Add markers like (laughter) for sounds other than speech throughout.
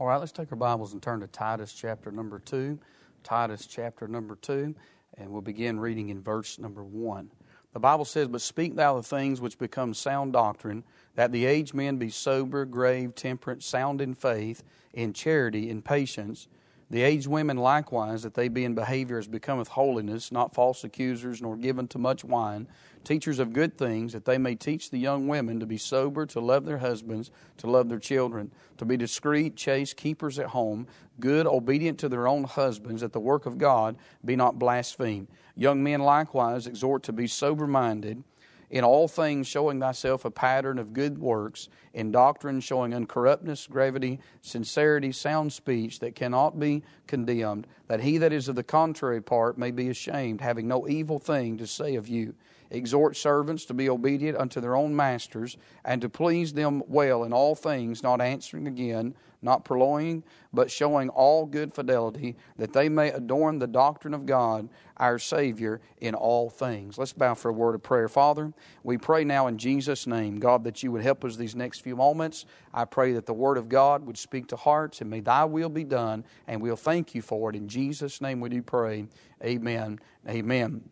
All right, let's take our Bibles and turn to Titus chapter number 2. Titus chapter number 2, and we'll begin reading in verse number 1. The Bible says, But speak thou the things which become sound doctrine, that the aged men be sober, grave, temperate, sound in faith, in charity, in patience. The aged women likewise, that they be in behavior as becometh holiness, not false accusers, nor given to much wine teachers of good things, that they may teach the young women to be sober, to love their husbands, to love their children, to be discreet, chaste, keepers at home, good, obedient to their own husbands, that the work of God be not blasphemed. Young men likewise exhort to be sober minded in all things showing thyself a pattern of good works, in doctrine showing uncorruptness, gravity, sincerity, sound speech that cannot be condemned, that he that is of the contrary part may be ashamed, having no evil thing to say of you exhort servants to be obedient unto their own masters, and to please them well in all things, not answering again, not purloining, but showing all good fidelity, that they may adorn the doctrine of God, our Savior, in all things. Let's bow for a word of prayer. Father, we pray now in Jesus' name, God, that you would help us these next few moments. I pray that the Word of God would speak to hearts, and may thy will be done, and we'll thank you for it. In Jesus' name we do pray. Amen. Amen.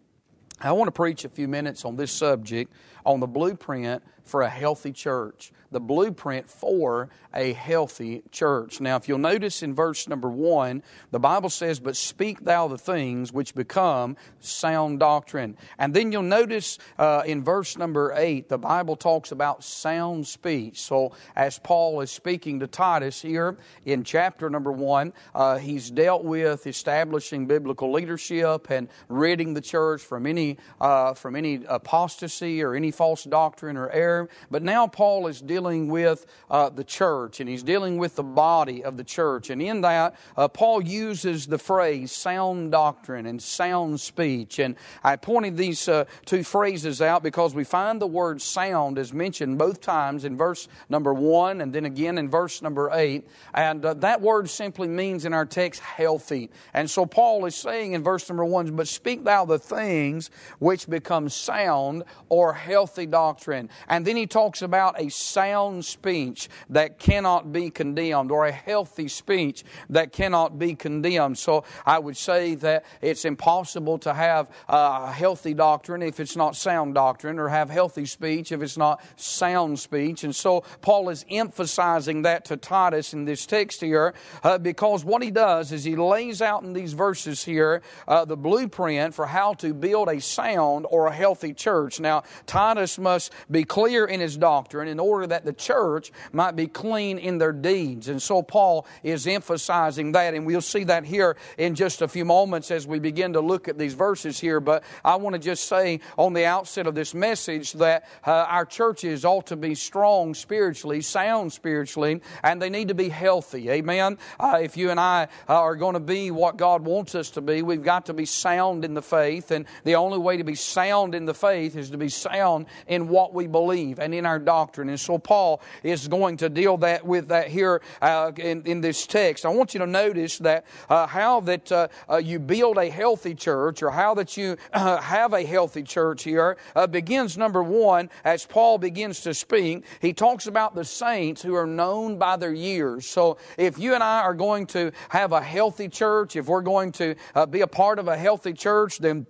I want to preach a few minutes on this subject on the blueprint for a healthy church. The blueprint for a healthy church. Now, if you'll notice in verse number one, the Bible says, But speak thou the things which become sound doctrine. And then you'll notice uh, in verse number eight, the Bible talks about sound speech. So, as Paul is speaking to Titus here in chapter number one, uh, he's dealt with establishing biblical leadership and ridding the church from any, uh, from any apostasy or any false doctrine or error. But now Paul is dealing with uh, the church and he's dealing with the body of the church. And in that, uh, Paul uses the phrase sound doctrine and sound speech. And I pointed these uh, two phrases out because we find the word sound is mentioned both times in verse number one and then again in verse number eight. And uh, that word simply means in our text healthy. And so Paul is saying in verse number one, But speak thou the things which become sound or healthy doctrine. And then he talks about a sound speech that cannot be condemned, or a healthy speech that cannot be condemned. So I would say that it's impossible to have a healthy doctrine if it's not sound doctrine, or have healthy speech if it's not sound speech. And so Paul is emphasizing that to Titus in this text here, uh, because what he does is he lays out in these verses here uh, the blueprint for how to build a sound or a healthy church. Now, Titus must be clear in his doctrine in order that the church might be clean in their deeds. And so Paul is emphasizing that, and we'll see that here in just a few moments as we begin to look at these verses here. But I want to just say on the outset of this message that uh, our churches ought to be strong spiritually, sound spiritually, and they need to be healthy. Amen. Uh, if you and I are going to be what God wants us to be, we've got to be sound in the faith, and the only way to be sound in the faith is to be sound in what we believe and in our doctrine. And so Paul is going to deal that with that here uh, in, in, this text. I want you to notice that uh, how that uh, uh you build a healthy church or how that you uh, have a healthy church here uh, begins number one as Paul begins to speak. He talks about the saints who are known by their years. So if you and I are going to have a healthy church, if we're going to be a part of a healthy church, then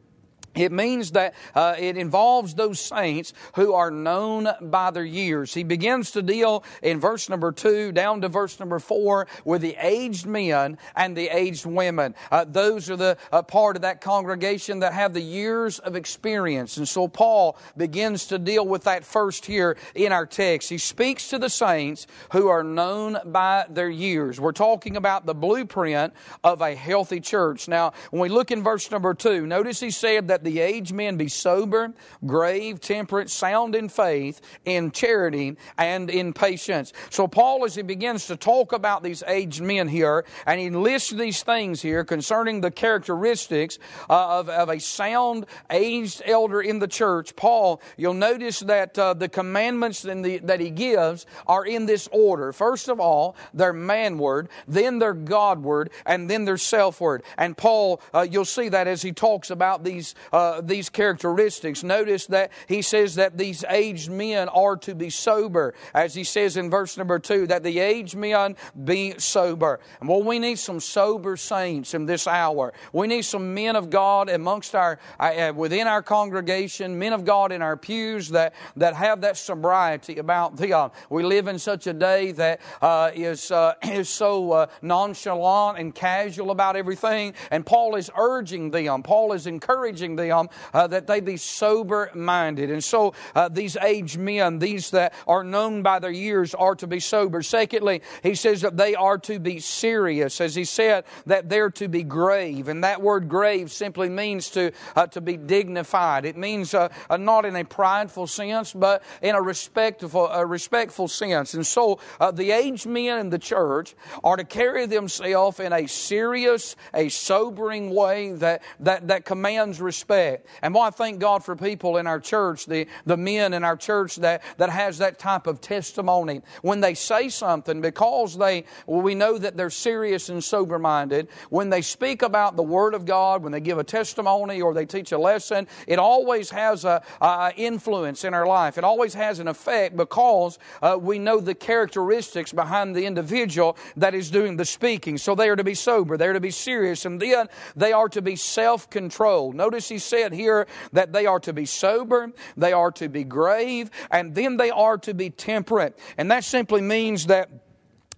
it means that uh, it involves those saints who are known by their years. He begins to deal in verse number two down to verse number four with the aged men and the aged women. Uh, those are the uh, part of that congregation that have the years of experience. And so Paul begins to deal with that first here in our text. He speaks to the saints who are known by their years. We're talking about the blueprint of a healthy church. Now, when we look in verse number two, notice he said that the aged men be sober, grave, temperate, sound in faith, in charity, and in patience. So, Paul, as he begins to talk about these aged men here, and he lists these things here concerning the characteristics uh, of, of a sound aged elder in the church, Paul, you'll notice that uh, the commandments the, that he gives are in this order. First of all, they're manward, then they're Godward, and then they're selfward. And Paul, uh, you'll see that as he talks about these uh, these characteristics. Notice that he says that these aged men are to be sober, as he says in verse number two, that the aged men be sober. And well, we need some sober saints in this hour. We need some men of God amongst our, uh, within our congregation, men of God in our pews that, that have that sobriety about them. We live in such a day that uh, is uh, (clears throat) is so uh, nonchalant and casual about everything. And Paul is urging them, Paul is encouraging them uh, that they be sober minded. And so uh, these aged men, these that are known by their years, are to be sober. Secondly, he says that they are to be serious. As he said, that they're to be grave. And that word grave simply means to, uh, to be dignified. It means uh, uh, not in a prideful sense, but in a respectful, a respectful sense. And so uh, the aged men in the church are to carry themselves in a serious, a sobering way that, that, that commands respect. And why I thank God for people in our church, the, the men in our church that, that has that type of testimony. When they say something, because they, well, we know that they're serious and sober minded, when they speak about the Word of God, when they give a testimony or they teach a lesson, it always has a, a influence in our life. It always has an effect because uh, we know the characteristics behind the individual that is doing the speaking. So they are to be sober, they are to be serious, and then they are to be self controlled. Notice he said here that they are to be sober, they are to be grave, and then they are to be temperate. And that simply means that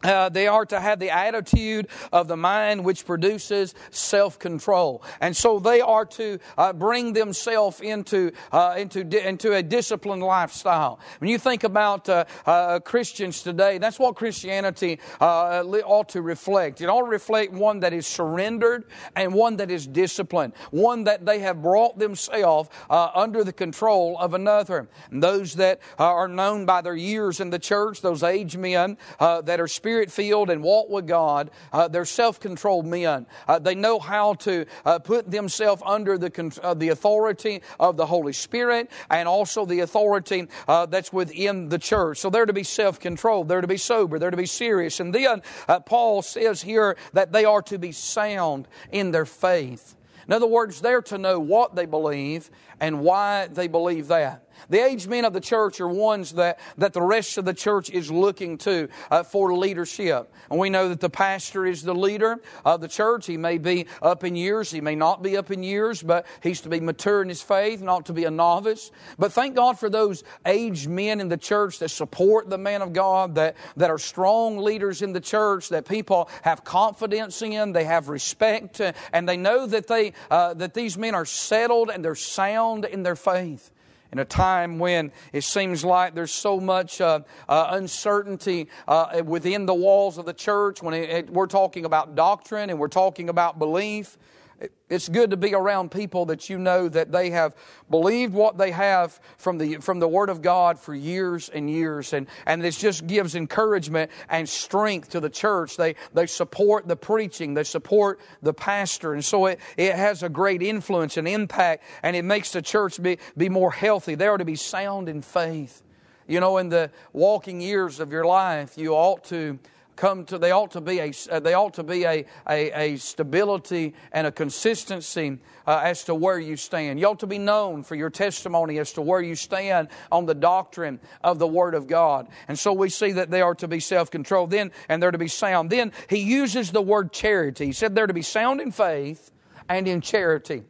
uh, they are to have the attitude of the mind which produces self control. And so they are to uh, bring themselves into, uh, into, di- into a disciplined lifestyle. When you think about uh, uh, Christians today, that's what Christianity uh, ought to reflect. It ought to reflect one that is surrendered and one that is disciplined, one that they have brought themselves under the control of another. And those that are known by their years in the church, those aged men that are spiritual, spirit filled and walk with God. Uh, they're self controlled men. Uh, they know how to uh, put themselves under the, uh, the authority of the Holy Spirit and also the authority uh, that's within the church. So they're to be self controlled, they're to be sober, they're to be serious. And then uh, Paul says here that they are to be sound in their faith. In other words, they're to know what they believe and why they believe that. The aged men of the church are ones that, that the rest of the church is looking to uh, for leadership. And we know that the pastor is the leader of the church. He may be up in years, he may not be up in years, but he's to be mature in his faith, not to be a novice. But thank God for those aged men in the church that support the man of God, that, that are strong leaders in the church, that people have confidence in, they have respect, uh, and they know that, they, uh, that these men are settled and they're sound in their faith in a time when it seems like there's so much uh, uh, uncertainty uh, within the walls of the church, when it, it, we're talking about doctrine and we're talking about belief, it's good to be around people that you know that they have believed what they have from the, from the Word of God for years and years. And, and this just gives encouragement and strength to the church. They, they support the preaching, they support the pastor. And so it, it has a great influence and impact, and it makes the church be, be more healthy. They are to be sound in faith. You know, in the walking years of your life, you ought to come to, they ought to be a, uh, they ought to be a, a, a stability and a consistency uh, as to where you stand. You ought to be known for your testimony as to where you stand on the doctrine of the Word of God. And so we see that they are to be self controlled then, and they're to be sound. Then he uses the word charity. He said they're to be sound in faith and in charity.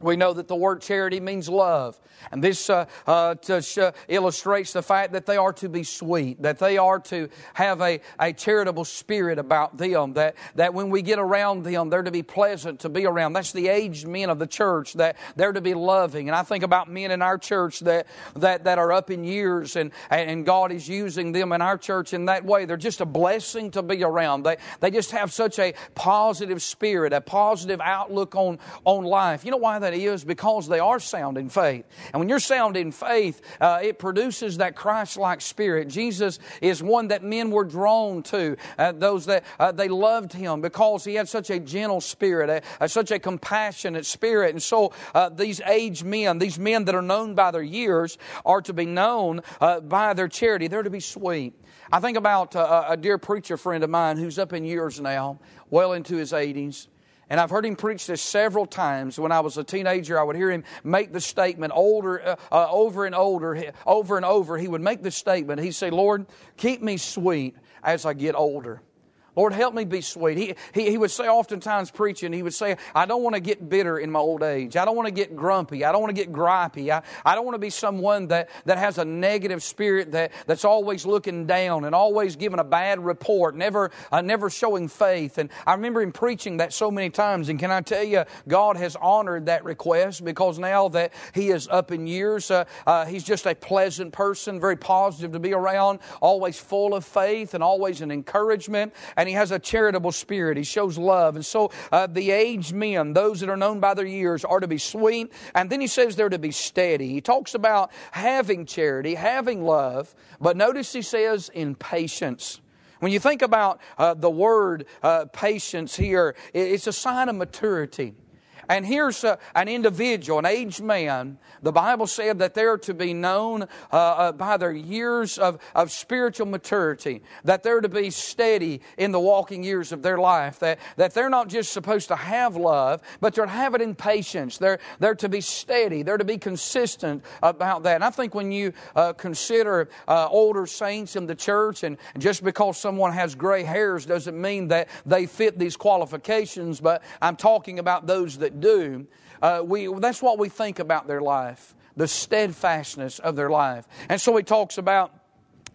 We know that the word charity means love. And this uh, uh, to, illustrates the fact that they are to be sweet, that they are to have a, a charitable spirit about them, that, that when we get around them, they're to be pleasant to be around. That's the aged men of the church, that they're to be loving. And I think about men in our church that, that, that are up in years, and, and God is using them in our church in that way. They're just a blessing to be around. They, they just have such a positive spirit, a positive outlook on, on life. You know why is? Because they are sound in faith. And when you're sound in faith, uh, it produces that Christ like spirit. Jesus is one that men were drawn to, uh, those that uh, they loved him because he had such a gentle spirit, a, such a compassionate spirit. And so uh, these aged men, these men that are known by their years, are to be known uh, by their charity. They're to be sweet. I think about uh, a dear preacher friend of mine who's up in years now, well into his 80s. And I've heard him preach this several times. When I was a teenager, I would hear him make the statement older, uh, uh, over and older, over and over. He would make the statement. He'd say, Lord, keep me sweet as I get older. Lord, help me be sweet. He, he, he would say, oftentimes preaching, he would say, I don't want to get bitter in my old age. I don't want to get grumpy. I don't want to get gripey. I, I don't want to be someone that, that has a negative spirit that, that's always looking down and always giving a bad report, never, uh, never showing faith. And I remember him preaching that so many times. And can I tell you, God has honored that request because now that he is up in years, uh, uh, he's just a pleasant person, very positive to be around, always full of faith and always an encouragement and he has a charitable spirit. He shows love. And so uh, the aged men, those that are known by their years, are to be sweet. And then he says they're to be steady. He talks about having charity, having love, but notice he says in patience. When you think about uh, the word uh, patience here, it's a sign of maturity. And here's a, an individual, an aged man. The Bible said that they're to be known uh, uh, by their years of, of spiritual maturity, that they're to be steady in the walking years of their life, that, that they're not just supposed to have love, but they're to have it in patience. They're, they're to be steady, they're to be consistent about that. And I think when you uh, consider uh, older saints in the church, and just because someone has gray hairs doesn't mean that they fit these qualifications, but I'm talking about those that do, uh, we, that's what we think about their life, the steadfastness of their life. And so he talks about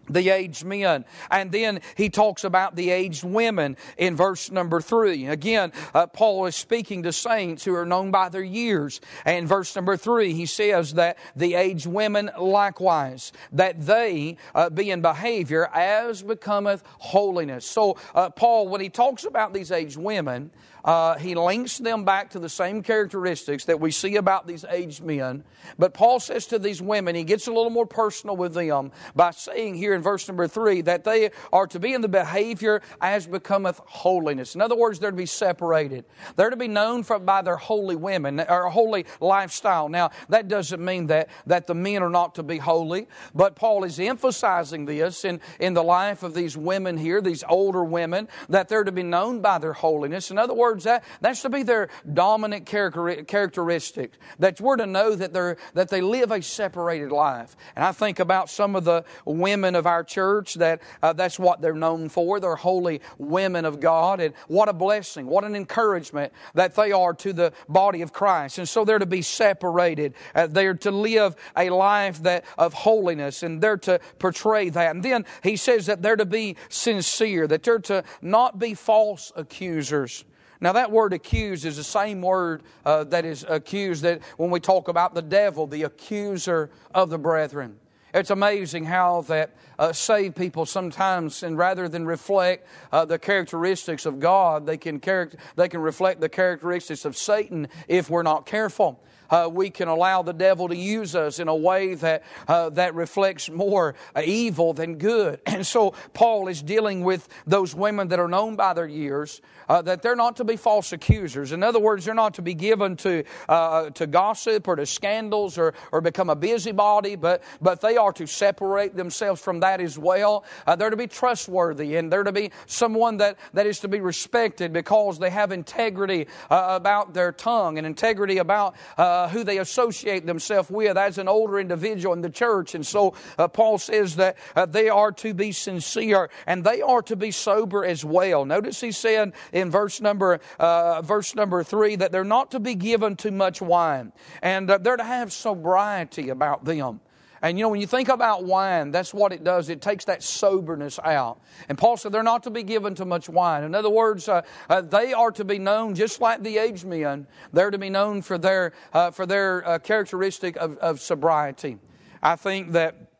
the aged men. And then he talks about the aged women in verse number three. Again, uh, Paul is speaking to saints who are known by their years. And verse number three, he says that the aged women likewise, that they uh, be in behavior as becometh holiness. So, uh, Paul, when he talks about these aged women, uh, he links them back to the same characteristics that we see about these aged men. But Paul says to these women, he gets a little more personal with them by saying here in verse number three that they are to be in the behavior as becometh holiness. In other words, they're to be separated. They're to be known for, by their holy women or holy lifestyle. Now, that doesn't mean that, that the men are not to be holy, but Paul is emphasizing this in, in the life of these women here, these older women, that they're to be known by their holiness. In other words, words, that, that's to be their dominant characteristic. That we're to know that, they're, that they live a separated life. And I think about some of the women of our church that uh, that's what they're known for. They're holy women of God. And what a blessing, what an encouragement that they are to the body of Christ. And so they're to be separated. Uh, they're to live a life that of holiness and they're to portray that. And then he says that they're to be sincere, that they're to not be false accusers. Now, that word accuse is the same word uh, that is accused that when we talk about the devil, the accuser of the brethren. It's amazing how that uh, saved people sometimes, and rather than reflect uh, the characteristics of God, they can, charac- they can reflect the characteristics of Satan if we're not careful uh, we can allow the devil to use us in a way that, uh, that reflects more uh, evil than good. (clears throat) And so Paul is dealing with those women that are known by their years, uh, that they're not to be false accusers. In other words, they're not to be given to, uh, to gossip or to scandals or, or become a busybody, but, but they are to separate themselves from that as well. Uh, they're to be trustworthy and they're to be someone that, that is to be respected because they have integrity about their tongue and integrity about uh, who they associate themselves with as an older individual in the church. And so uh, Paul says that uh, they are to be sincere and they are to be sober as well. Notice he said in verse number uh, verse number three that they're not to be given too much wine and uh, they're to have sobriety about them. And you know, when you think about wine, that's what it does. It takes that soberness out. And Paul said they're not to be given to much wine. In other words, uh, uh, they are to be known just like the aged men. They're to be known for their, uh, for their uh, characteristic of, of, sobriety. I think that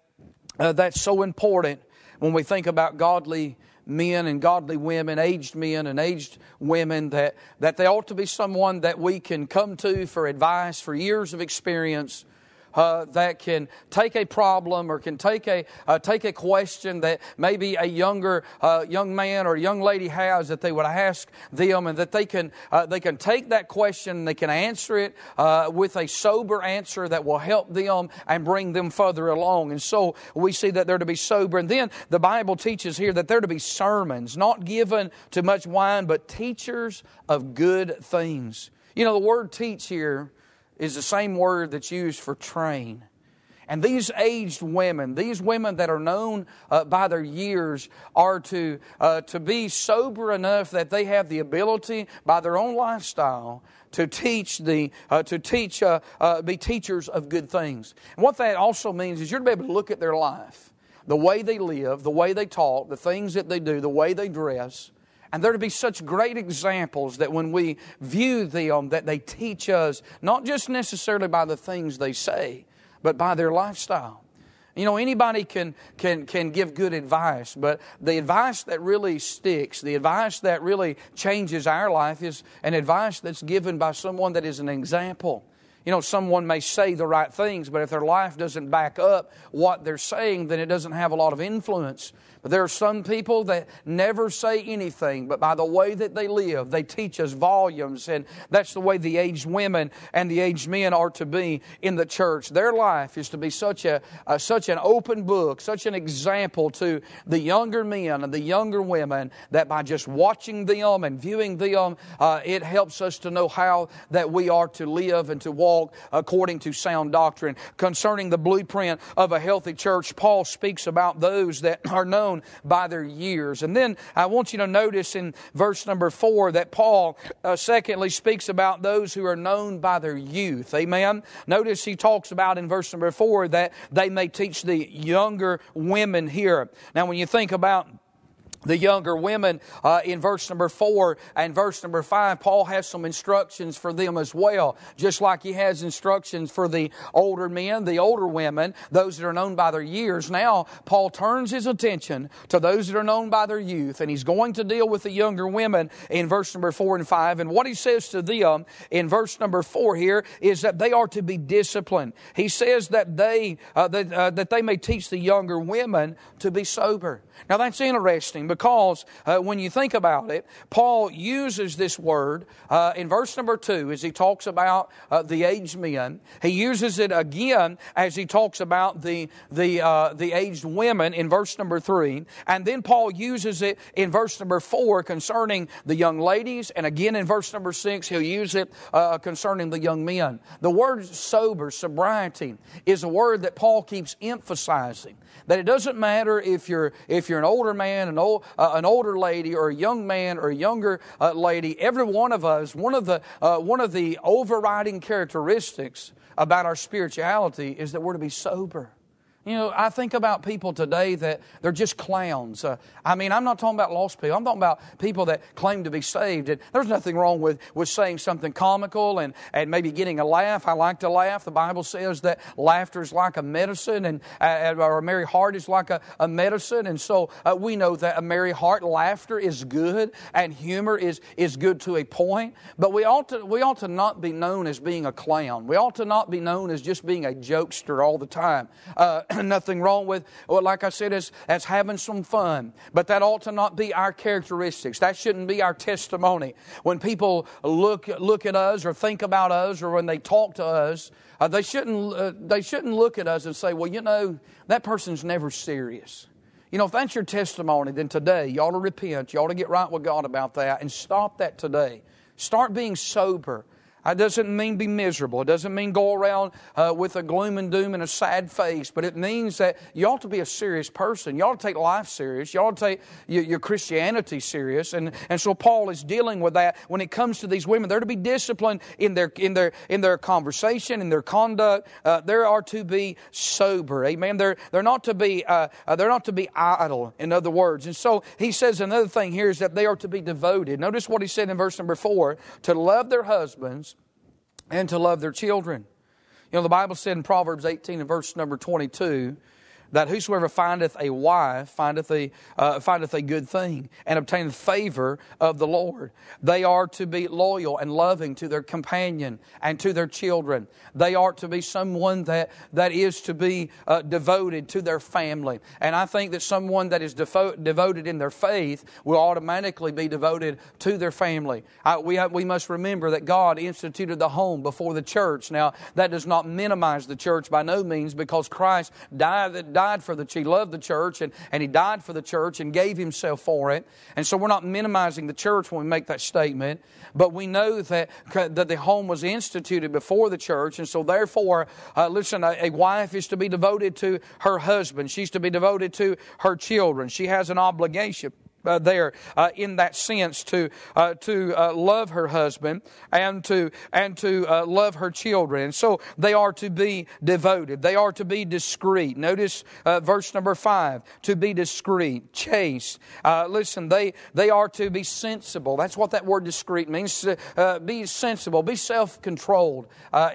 uh, that's so important when we think about godly men and godly women, aged men and aged women, that, that they ought to be someone that we can come to for advice, for years of experience uh, that can take a problem or can take a, uh, take a question that maybe a younger uh, young man or young lady has that they would ask them and that they can, uh, they can take that question and they can answer it uh, with a sober answer that will help them and bring them further along. And so we see that they're to be sober. And then the Bible teaches here that they're to be sermons, not given to much wine, but teachers of good things. You know, the word teach here is the same word that's used for train. And these aged women, these women that are known uh, by their years, are to, uh, to be sober enough that they have the ability, by their own lifestyle, to teach the uh, to teach uh, uh, be teachers of good things. And what that also means is you're to be able to look at their life, the way they live, the way they talk, the things that they do, the way they dress, and they're to be such great examples that when we view them, that they teach us not just necessarily by the things they say, but by their lifestyle. You know, anybody can, can, can give good advice, but the advice that really sticks, the advice that really changes our life is an advice that's given by someone that is an example. You know, someone may say the right things, but if their life doesn't back up what they're saying, then it doesn't have a lot of influence. But there are some people that never say anything, but by the way that they live, they teach us volumes. And that's the way the aged women and the aged men are to be in the church. Their life is to be such, a, such an open book, such an example to the younger men and the younger women that by just watching them and viewing them, uh, it helps us to know how that we are to live and to walk according to sound doctrine. Concerning the blueprint of a healthy church, Paul speaks about those that are known known by their years. And then I want you to notice in verse number four that Paul, uh, secondly, speaks about those who are known by their youth. Amen. Notice he talks about in verse number four that they may teach the younger women here. Now, when you think about the younger women uh, in verse number four and verse number five, Paul has some instructions for them as well, just like he has instructions for the older men, the older women, those that are known by their years. Now, Paul turns his attention to those that are known by their youth, and he's going to deal with the younger women in verse number four and five. And what he says to them in verse number four here is that they are to be disciplined. He says that they uh, that, uh, that they may teach the younger women to be sober. Now, that's interesting because uh, when you think about it, Paul uses this word uh, in verse number two as he talks about uh, the aged men. He uses it again as he talks about the, the, uh, the aged women in verse number three. And then Paul uses it in verse number four concerning the young ladies. And again in verse number six, he'll use it uh, concerning the young men. The word sober, sobriety, is a word that Paul keeps emphasizing. That it doesn't matter if you're, if you're an older man, an, old, uh, an older lady, or a young man, or a younger uh, lady, every one of us, one of, the, uh, one of the overriding characteristics about our spirituality is that we're to be sober. You know, I think about people today that they're just clowns. Uh, I mean, I'm not talking about lost people. I'm talking about people that claim to be saved. And there's nothing wrong with, with saying something comical and, and maybe getting a laugh. I like to laugh. The Bible says that laughter is like a medicine and uh, or a merry heart is like a, a medicine. And so uh, we know that a merry heart, laughter is good and humor is, is good to a point. But we ought, to, we ought to not be known as being a clown. We ought to not be known as just being a jokester all the time. (coughs) Nothing wrong with, well, like I said, as, as having some fun. But that ought to not be our characteristics. That shouldn't be our testimony. When people look, look at us or think about us or when they talk to us, uh, they, shouldn't, uh, they shouldn't look at us and say, well, you know, that person's never serious. You know, if that's your testimony, then today you ought to repent. You ought to get right with God about that and stop that today. Start being sober. It doesn't mean be miserable. It doesn't mean go around uh, with a gloom and doom and a sad face, but it means that you ought to be a serious person. You ought to take life serious. You ought to take your, your Christianity serious. And, and so Paul is dealing with that when it comes to these women. They're to be disciplined in their, in their, in their conversation, in their conduct. Uh, they are to be sober. Amen. They're, they're, not to be, uh, uh, they're not to be idle, in other words. And so he says another thing here is that they are to be devoted. Notice what he said in verse number four to love their husbands and to love their children. You know, the Bible said in Proverbs 18 and verse number 22 that whosoever findeth a wife findeth a, uh, findeth a good thing and obtaineth favor of the Lord. They are to be loyal and loving to their companion and to their children. They are to be someone that, that is to be uh, devoted to their family. And I think that someone that is defo- devoted in their faith will automatically be devoted to their family. I, we, we must remember that God instituted the home before the church. Now, that does not minimize the church by no means because Christ died died for the. He loved the church and, and he died for the church and gave himself for it. And so we're not minimizing the church when we make that statement, but we know that, that the home was instituted before the church. And so therefore, uh, listen, a, a wife is to be devoted to her husband. She's to be devoted to her children. She has an obligation uh, there uh, in that sense to uh, to uh, love her husband and to and to uh, love her children. So they are to be devoted. They are to be discreet. Notice uh, verse number five: to be discreet, chaste. listen, they they are to be sensible. That's what that word discreet means. be sensible. Be self controlled.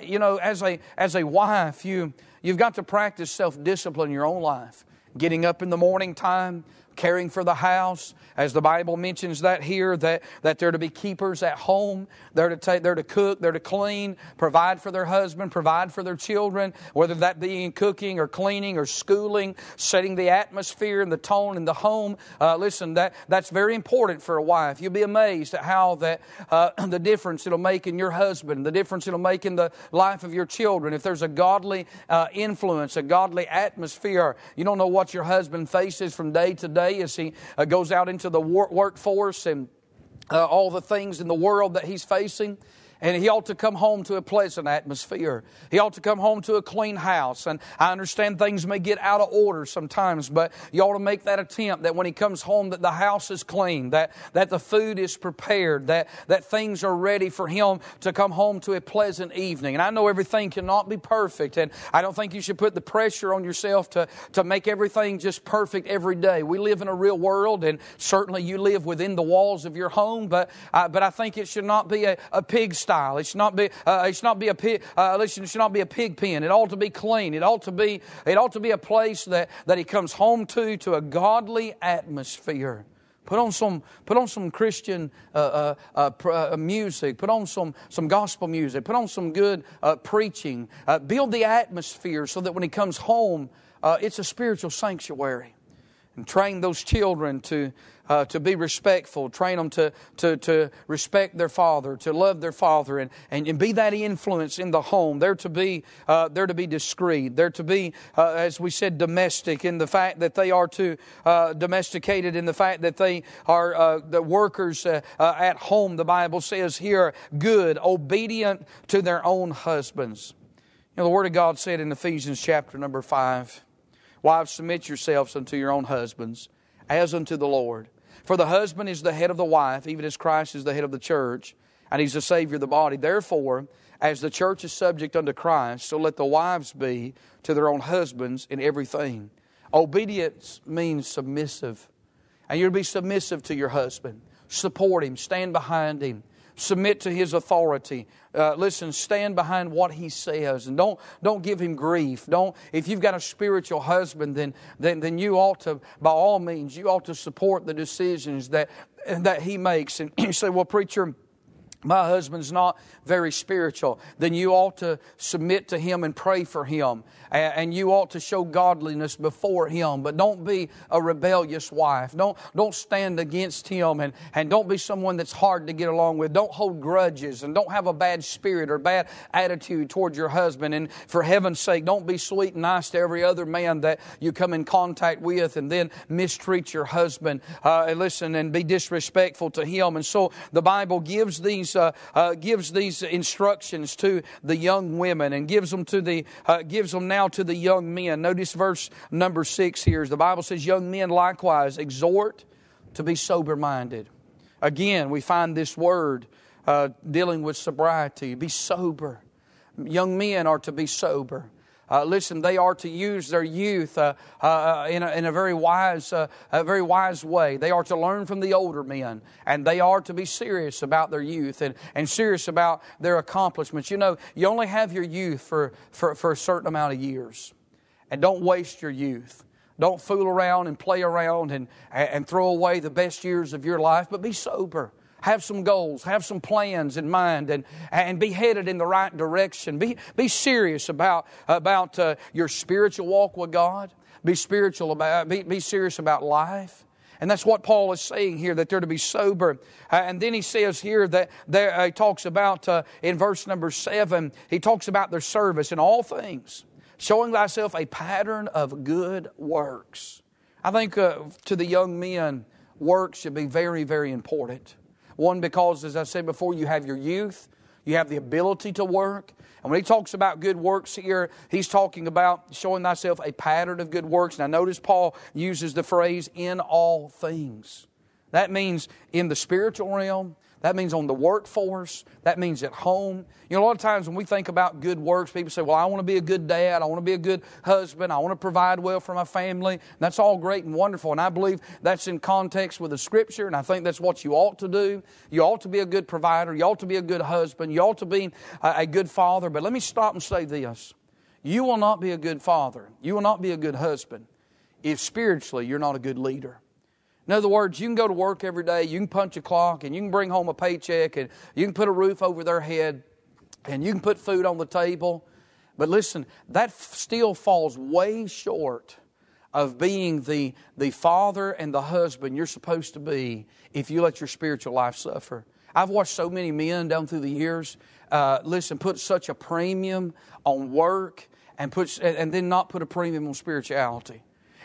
you know, as a as a wife, you you've got to practice self discipline in your own life. Getting up in the morning time, caring for the house, as the Bible mentions that here, that, that they're to be keepers at home, they're to take, they're to cook, they're to clean, provide for their husband, provide for their children, whether that be in cooking or cleaning or schooling, setting the atmosphere and the tone in the home. Uh, listen, that, that's very important for a wife. You'll be amazed at how that uh, (clears throat) the difference it'll make in your husband, the difference it'll make in the life of your children. If there's a godly uh, influence, a godly atmosphere, you don't know what your husband faces from day to day as he uh, goes out into the workforce and uh, all the things in the world that he's facing. And he ought to come home to a pleasant atmosphere. He ought to come home to a clean house. And I understand things may get out of order sometimes, but you ought to make that attempt that when he comes home that the house is clean, that, that the food is prepared, that, that things are ready for him to come home to a pleasant evening. And I know everything cannot be perfect, and I don't think you should put the pressure on yourself to, to make everything just perfect every day. We live in a real world, and certainly you live within the walls of your home, but, but I think it should not be a, a pigsty style. It should not be. Uh, it should not be a pig. Uh, it should not be a pig pen. It ought to be clean. It ought to be. It ought to be a place that that he comes home to to a godly atmosphere. Put on some, put on some Christian uh, uh, uh, uh music. Put on some, some gospel music. Put on some good uh, preaching. Build the atmosphere so that when he comes home, it's a spiritual sanctuary. And train those children to uh, to be respectful, train them to, to, to respect their father, to love their father, and, and, and be that influence in the home. They're to be, uh, they're to be discreet. They're to be, uh, as we said, domestic in the fact that they are to, uh, domesticated in the fact that they are uh, the workers uh, at home, the Bible says here, good, obedient to their own husbands. You know, the Word of God said in Ephesians chapter number 5, Wives, submit yourselves unto your own husbands as unto the Lord. For the husband is the head of the wife, even as Christ is the head of the church, and he's the Savior of the body. Therefore, as the church is subject unto Christ, so let the wives be to their own husbands in everything. Obedience means submissive. And you're to be submissive to your husband. Support him, stand behind him, submit to his authority, uh, listen, stand behind what he says and don't, don't give him grief. Don't, if you've got a spiritual husband, then, then, then you ought to, by all means, you ought to support the decisions that, that he makes. And (clears throat) you say, well, preacher, my husband's not very spiritual, then you ought to submit to him and pray for him. And you ought to show godliness before him. But don't be a rebellious wife. Don't, don't stand against him and, and don't be someone that's hard to get along with. Don't hold grudges and don't have a bad spirit or bad attitude towards your husband. And for heaven's sake, don't be sweet and nice to every other man that you come in contact with and then mistreat your husband. Uh, listen, and be disrespectful to him. And so the Bible gives these these uh, uh, gives these instructions to the young women and gives them to the uh, gives them now to the young men. Notice verse number six here. The Bible says, "Young men likewise exhort to be sober minded." Again, we find this word uh, dealing with sobriety. Be sober. Young men are to be sober. Uh, listen, they are to use their youth uh, uh, in, a, in, a, very wise, uh, a very wise way. They are to learn from the older men, and they are to be serious about their youth and, and serious about their accomplishments. You know, you only have your youth for, for, for a certain amount of years. and don't waste your youth. Don't fool around and play around and, and throw away the best years of your life, but be sober. Have some goals, have some plans in mind, and, and be headed in the right direction. Be, be serious about, about uh, your spiritual walk with God. Be spiritual about, be, be serious about life. And that's what Paul is saying here, that they're to be sober. Uh, and then he says here that there, uh, he talks about uh, in verse number seven, he talks about their service in all things, showing thyself a pattern of good works. I think uh, to the young men, work should be very, very important. One, because, as I said before, you have your youth, you have the ability to work. And when he talks about good works here, he's talking about showing thyself a pattern of good works. Now, notice Paul uses the phrase in all things. That means in the spiritual realm, that means on the workforce. That means at home. You know, a lot of times when we think about good works, people say, Well, I want to be a good dad. I want to be a good husband. I want to provide well for my family. And that's all great and wonderful. And I believe that's in context with the Scripture. And I think that's what you ought to do. You ought to be a good provider. You ought to be a good husband. You ought to be a good father. But let me stop and say this you will not be a good father. You will not be a good husband if spiritually you're not a good leader. In other words, you can go to work every day, you can punch a clock, and you can bring home a paycheck, and you can put a roof over their head, and you can put food on the table. But listen, that still falls way short of being the, the father and the husband you're supposed to be if you let your spiritual life suffer. I've watched so many men down through the years, uh, listen, put such a premium on work and, put, and then not put a premium on spirituality.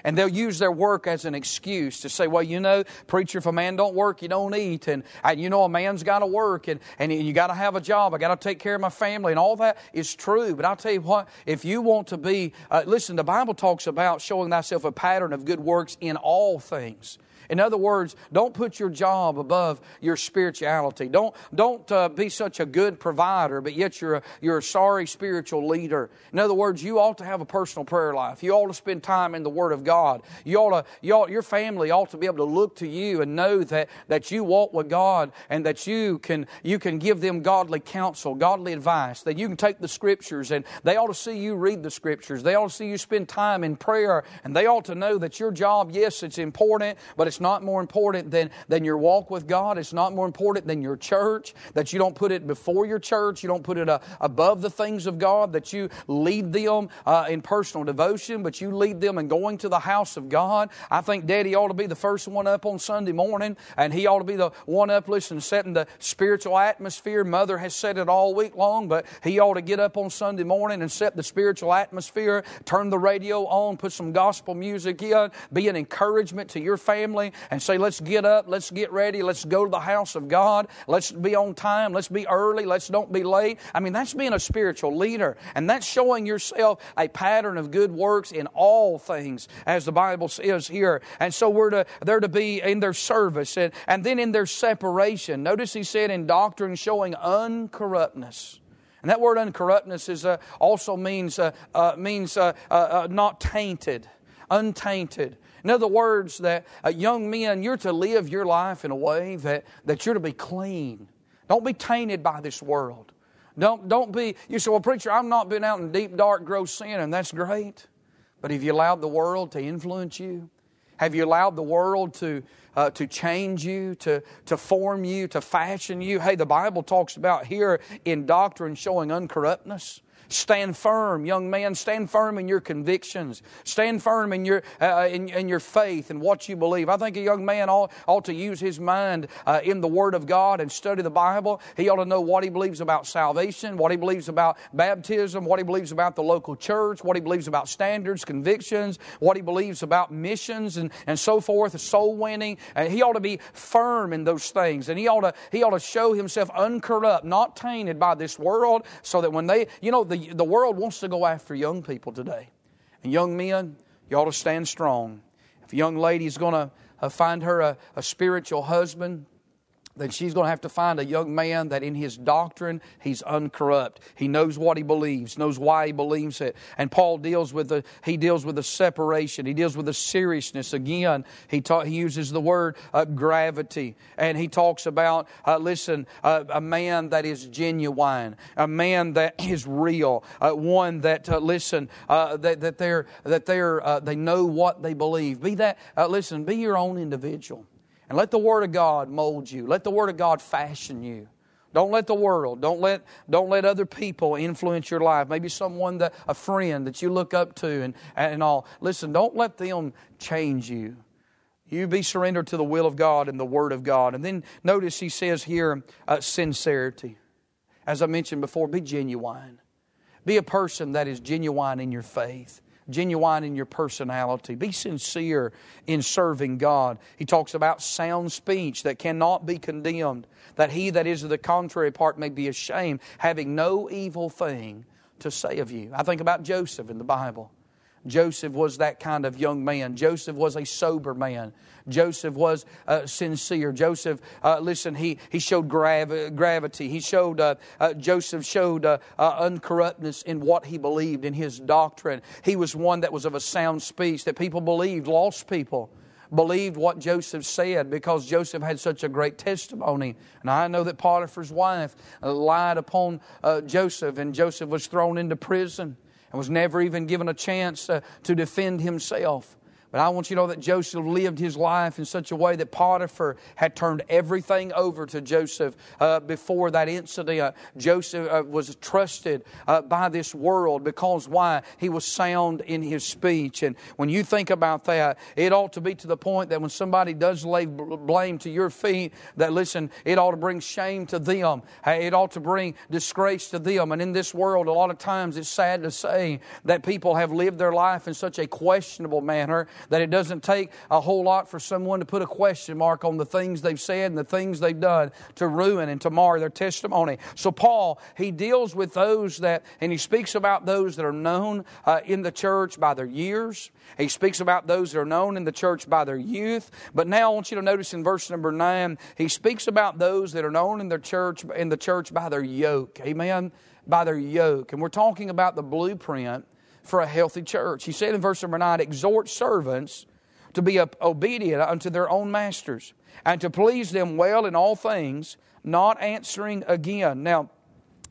And they'll use their work as an excuse to say, well, you know, preacher, if a man don't work, you don't eat. And, and you know, a man's got to work and, and you got to have a job. I got to take care of my family. And all that is true. But I'll tell you what, if you want to be, uh, listen, the Bible talks about showing thyself a pattern of good works in all things. In other words, don't put your job above your spirituality. Don't, don't uh, be such a good provider, but yet you're a, you're a sorry spiritual leader. In other words, you ought to have a personal prayer life. You ought to spend time in the Word of God. You ought to, you ought, your family ought to be able to look to you and know that, that you walk with God and that you can, you can give them godly counsel, godly advice, that you can take the Scriptures and they ought to see you read the Scriptures. They ought to see you spend time in prayer and they ought to know that your job, yes, it's important, but it's it's not more important than, than your walk with God. It's not more important than your church, that you don't put it before your church, you don't put it uh, above the things of God, that you lead them uh, in personal devotion, but you lead them in going to the house of God. I think Daddy ought to be the first one up on Sunday morning, and he ought to be the one up, listen, setting the spiritual atmosphere. Mother has said it all week long, but he ought to get up on Sunday morning and set the spiritual atmosphere, turn the radio on, put some gospel music in, be an encouragement to your family and say, let's get up, let's get ready, let's go to the house of God, let's be on time, let's be early, let's don't be late. I mean, that's being a spiritual leader. And that's showing yourself a pattern of good works in all things, as the Bible says here. And so we're to, they're to be in their service and, and then in their separation. Notice he said in doctrine showing uncorruptness. And that word uncorruptness is, uh, also means, uh, uh, means uh, uh, uh, not tainted, untainted. In other words, that uh, young men, you're to live your life in a way that, that you're to be clean. Don't be tainted by this world. Don't, don't be, you say, well, preacher, I've not been out in deep, dark, gross sin, and that's great. But have you allowed the world to influence you? Have you allowed the world to, uh, to change you, to, to form you, to fashion you? Hey, the Bible talks about here in doctrine showing uncorruptness. Stand firm, young man. Stand firm in your convictions. Stand firm in your, uh, in, in, your faith and what you believe. I think a young man ought, ought to use his mind uh, in the Word of God and study the Bible. He ought to know what he believes about salvation, what he believes about baptism, what he believes about the local church, what he believes about standards, convictions, what he believes about missions and, and so forth, soul winning. And he ought to be firm in those things. And he ought to, he ought to show himself uncorrupt, not tainted by this world, so that when they, you know, the the, the world wants to go after young people today. And young men, you ought to stand strong. If a young lady's going to uh, find her a, a spiritual husband, then she's going to have to find a young man that in his doctrine he's uncorrupt. He knows what he believes, knows why he believes it. And Paul deals with the he deals with the separation. He deals with the seriousness. Again, he ta- he uses the word uh, gravity, and he talks about uh, listen, uh, a man that is genuine, a man that is real, uh, one that uh, listen uh, that that they're that they're they know what they believe. Be that listen, be your own individual. And let the Word of God mold you. Let the Word of God fashion you. Don't let the world, don't let, don't let other people influence your life. Maybe someone that, a friend that you look up to and, and all. Listen, don't let them change you. You be surrendered to the will of God and the Word of God. And then notice he says here, uh, sincerity. As I mentioned before, be genuine. Be a person that is genuine in your faith genuine in your personality. Be sincere in serving God. He talks about sound speech that cannot be condemned, that he that is of the contrary part may be ashamed, having no evil thing to say of you. I think about Joseph in the Bible. Joseph was that kind of young man. Joseph was a sober man. Joseph was uh, sincere. Joseph, uh, listen, he, he showed grav- gravity. He showed, uh, uh Joseph showed uh, uh, uncorruptness in what he believed, in his doctrine. He was one that was of a sound speech, that people believed, lost people believed what Joseph said because Joseph had such a great testimony. And I know that Potiphar's wife lied upon Joseph, and Joseph was thrown into prison was never even given a chance uh, to defend himself. But I want you to know that Joseph lived his life in such a way that Potiphar had turned everything over to Joseph uh, before that incident. Joseph uh, was trusted uh, by this world because why? He was sound in his speech. And when you think about that, it ought to be to the point that when somebody does lay blame to your feet, that listen, it ought to bring shame to them. It ought to bring disgrace to them. And in this world, a lot of times it's sad to say that people have lived their life in such a questionable manner that it doesn't take a whole lot for someone to put a question mark on the things they've said and the things they've done to ruin and to mar their testimony. So, Paul, he deals with those that, and he speaks about those that are known uh, in the church by their years. He speaks about those that are known in the church by their youth. But now I want you to notice in verse number nine, he speaks about those that are known in the church in the church by their yoke. Amen. By their yoke. And we're talking about the blueprint for a healthy church. He said in verse number 9, exhort servants to be obedient unto their own masters and to please them well in all things, not answering again. Now,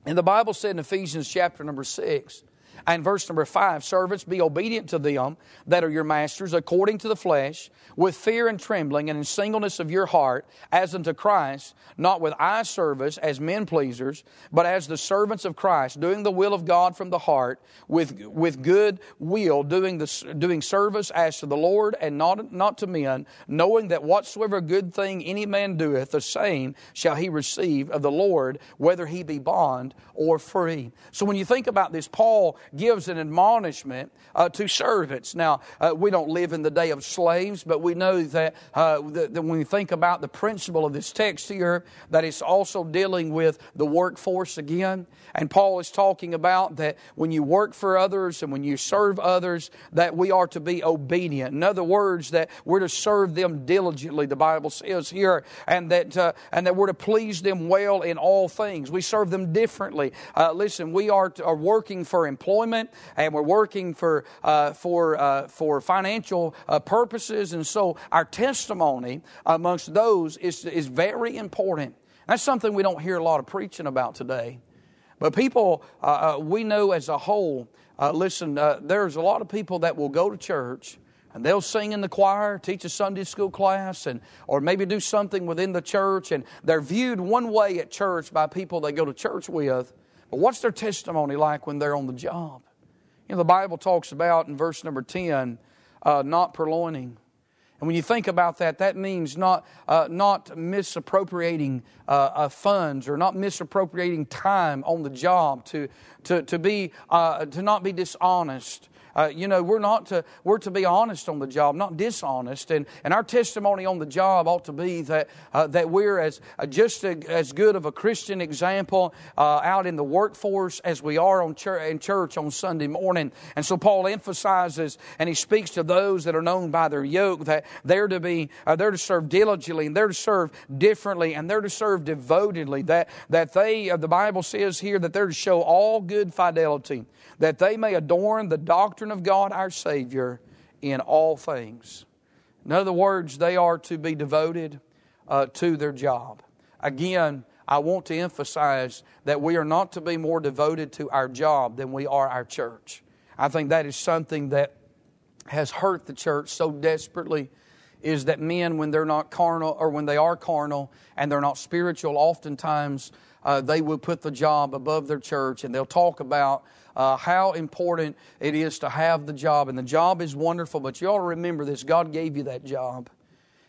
and the Bible said in Ephesians chapter number 6, and verse number five, servants, be obedient to them that are your masters according to the flesh, with fear and trembling, and in singleness of your heart, as unto Christ, not with eye service as men pleasers, but as the servants of Christ, doing the will of God from the heart, with, with good will, doing, the, doing service as to the Lord and not, not to men, knowing that whatsoever good thing any man doeth, the same shall he receive of the Lord, whether he be bond or free. So when you think about this, Paul gives an admonishment uh, to servants. Now, uh, we don't live in the day of slaves, but we know that, uh, that, that, when we think about the principle of this text here, that it's also dealing with the workforce again. And Paul is talking about that when you work for others and when you serve others, that we are to be obedient. In other words, that we're to serve them diligently, the Bible says here, and that, uh, and that we're to please them well in all things. We serve them differently. Uh, listen, we are, to, are working for employment and we're working for, uh, for, uh, for financial uh, purposes, and so our testimony amongst those is, is very important. That's something we don't hear a lot of preaching about today. But people, uh, uh, we know as a whole, uh, listen, there's a lot of people that will go to church and they'll sing in the choir, teach a Sunday school class, and or maybe do something within the church, and they're viewed one way at church by people they go to church with. But what's their testimony like when they're on the job? You know, the Bible talks about in verse number 10, uh, not purloining. And when you think about that, that means not, uh, not misappropriating uh, uh, funds or not misappropriating time on the job, to, to, to, be, uh, to not be dishonest. Uh, you know, we're not to, we're to be honest on the job, not dishonest. And, and our testimony on the job ought to be that, uh, that we're as, uh, just a, as good of a Christian example uh, out in the workforce as we are on in church on Sunday morning. And so Paul emphasizes and he speaks to those that are known by their yoke that they're to be, uh, they're to serve diligently and they're to serve differently and they're to serve devotedly. That, that they, uh, the Bible says here that they're to show all good fidelity, that they may adorn the doctrine of God our Savior in all things. In other words, they are to be devoted uh, to their job. Again, I want to emphasize that we are not to be more devoted to our job than we are our church. I think that is something that has hurt the church so desperately is that men, when they're not carnal or when they are carnal and they're not spiritual, oftentimes uh, they will put the job above their church and they'll talk about uh, how important it is to have the job. And the job is wonderful, but you ought to remember this God gave you that job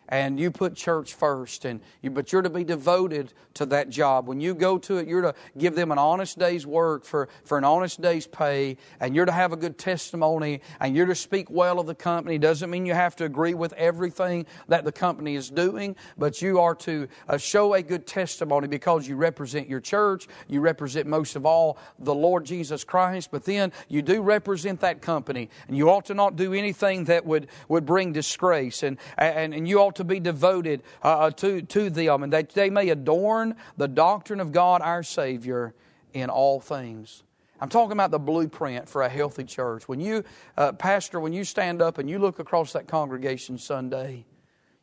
and you put church first and you, but you're to be devoted to that job. When you go to it you're to give them an honest day's work for, for an honest day's pay and you're to have a good testimony and you're to speak well of the company. Doesn't mean you have to agree with everything that the company is doing but you are to uh, show a good testimony because you represent your church you represent most of all the lord jesus christ but then you do represent that company and you ought to not do anything that would, would bring disgrace and, and, and you ought to be devoted uh, uh, to, to them, and that they may adorn the doctrine of God our Savior in all things. I'm talking about the blueprint for a healthy church. When you, uh, Pastor, when you stand up and you look across that congregation Sunday,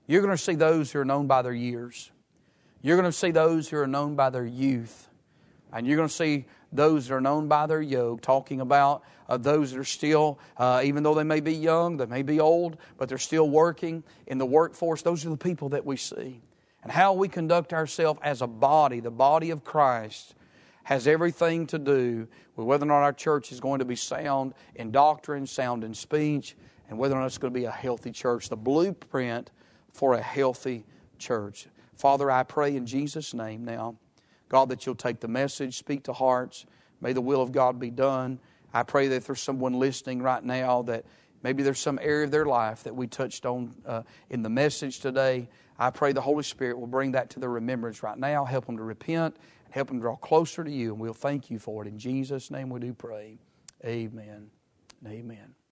you're going to see those who are known by their years. You're going to see those who are known by their youth. And you're going to see those that are known by their yoke, talking about uh, those that are still, uh, even though they may be young, they may be old, but they're still working in the workforce. Those are the people that we see. And how we conduct ourselves as a body, the body of Christ, has everything to do with whether or not our church is going to be sound in doctrine, sound in speech, and whether or not it's going to be a healthy church. The blueprint for a healthy church. Father, I pray in Jesus' name now God, that you'll take the message, speak to hearts. May the will of God be done. I pray that there's someone listening right now that maybe there's some area of their life that we touched on uh, in the message today, I pray the Holy Spirit will bring that to their remembrance right now, help them to repent, help them draw closer to you, and we'll thank you for it. In Jesus' name we do pray. Amen. Amen.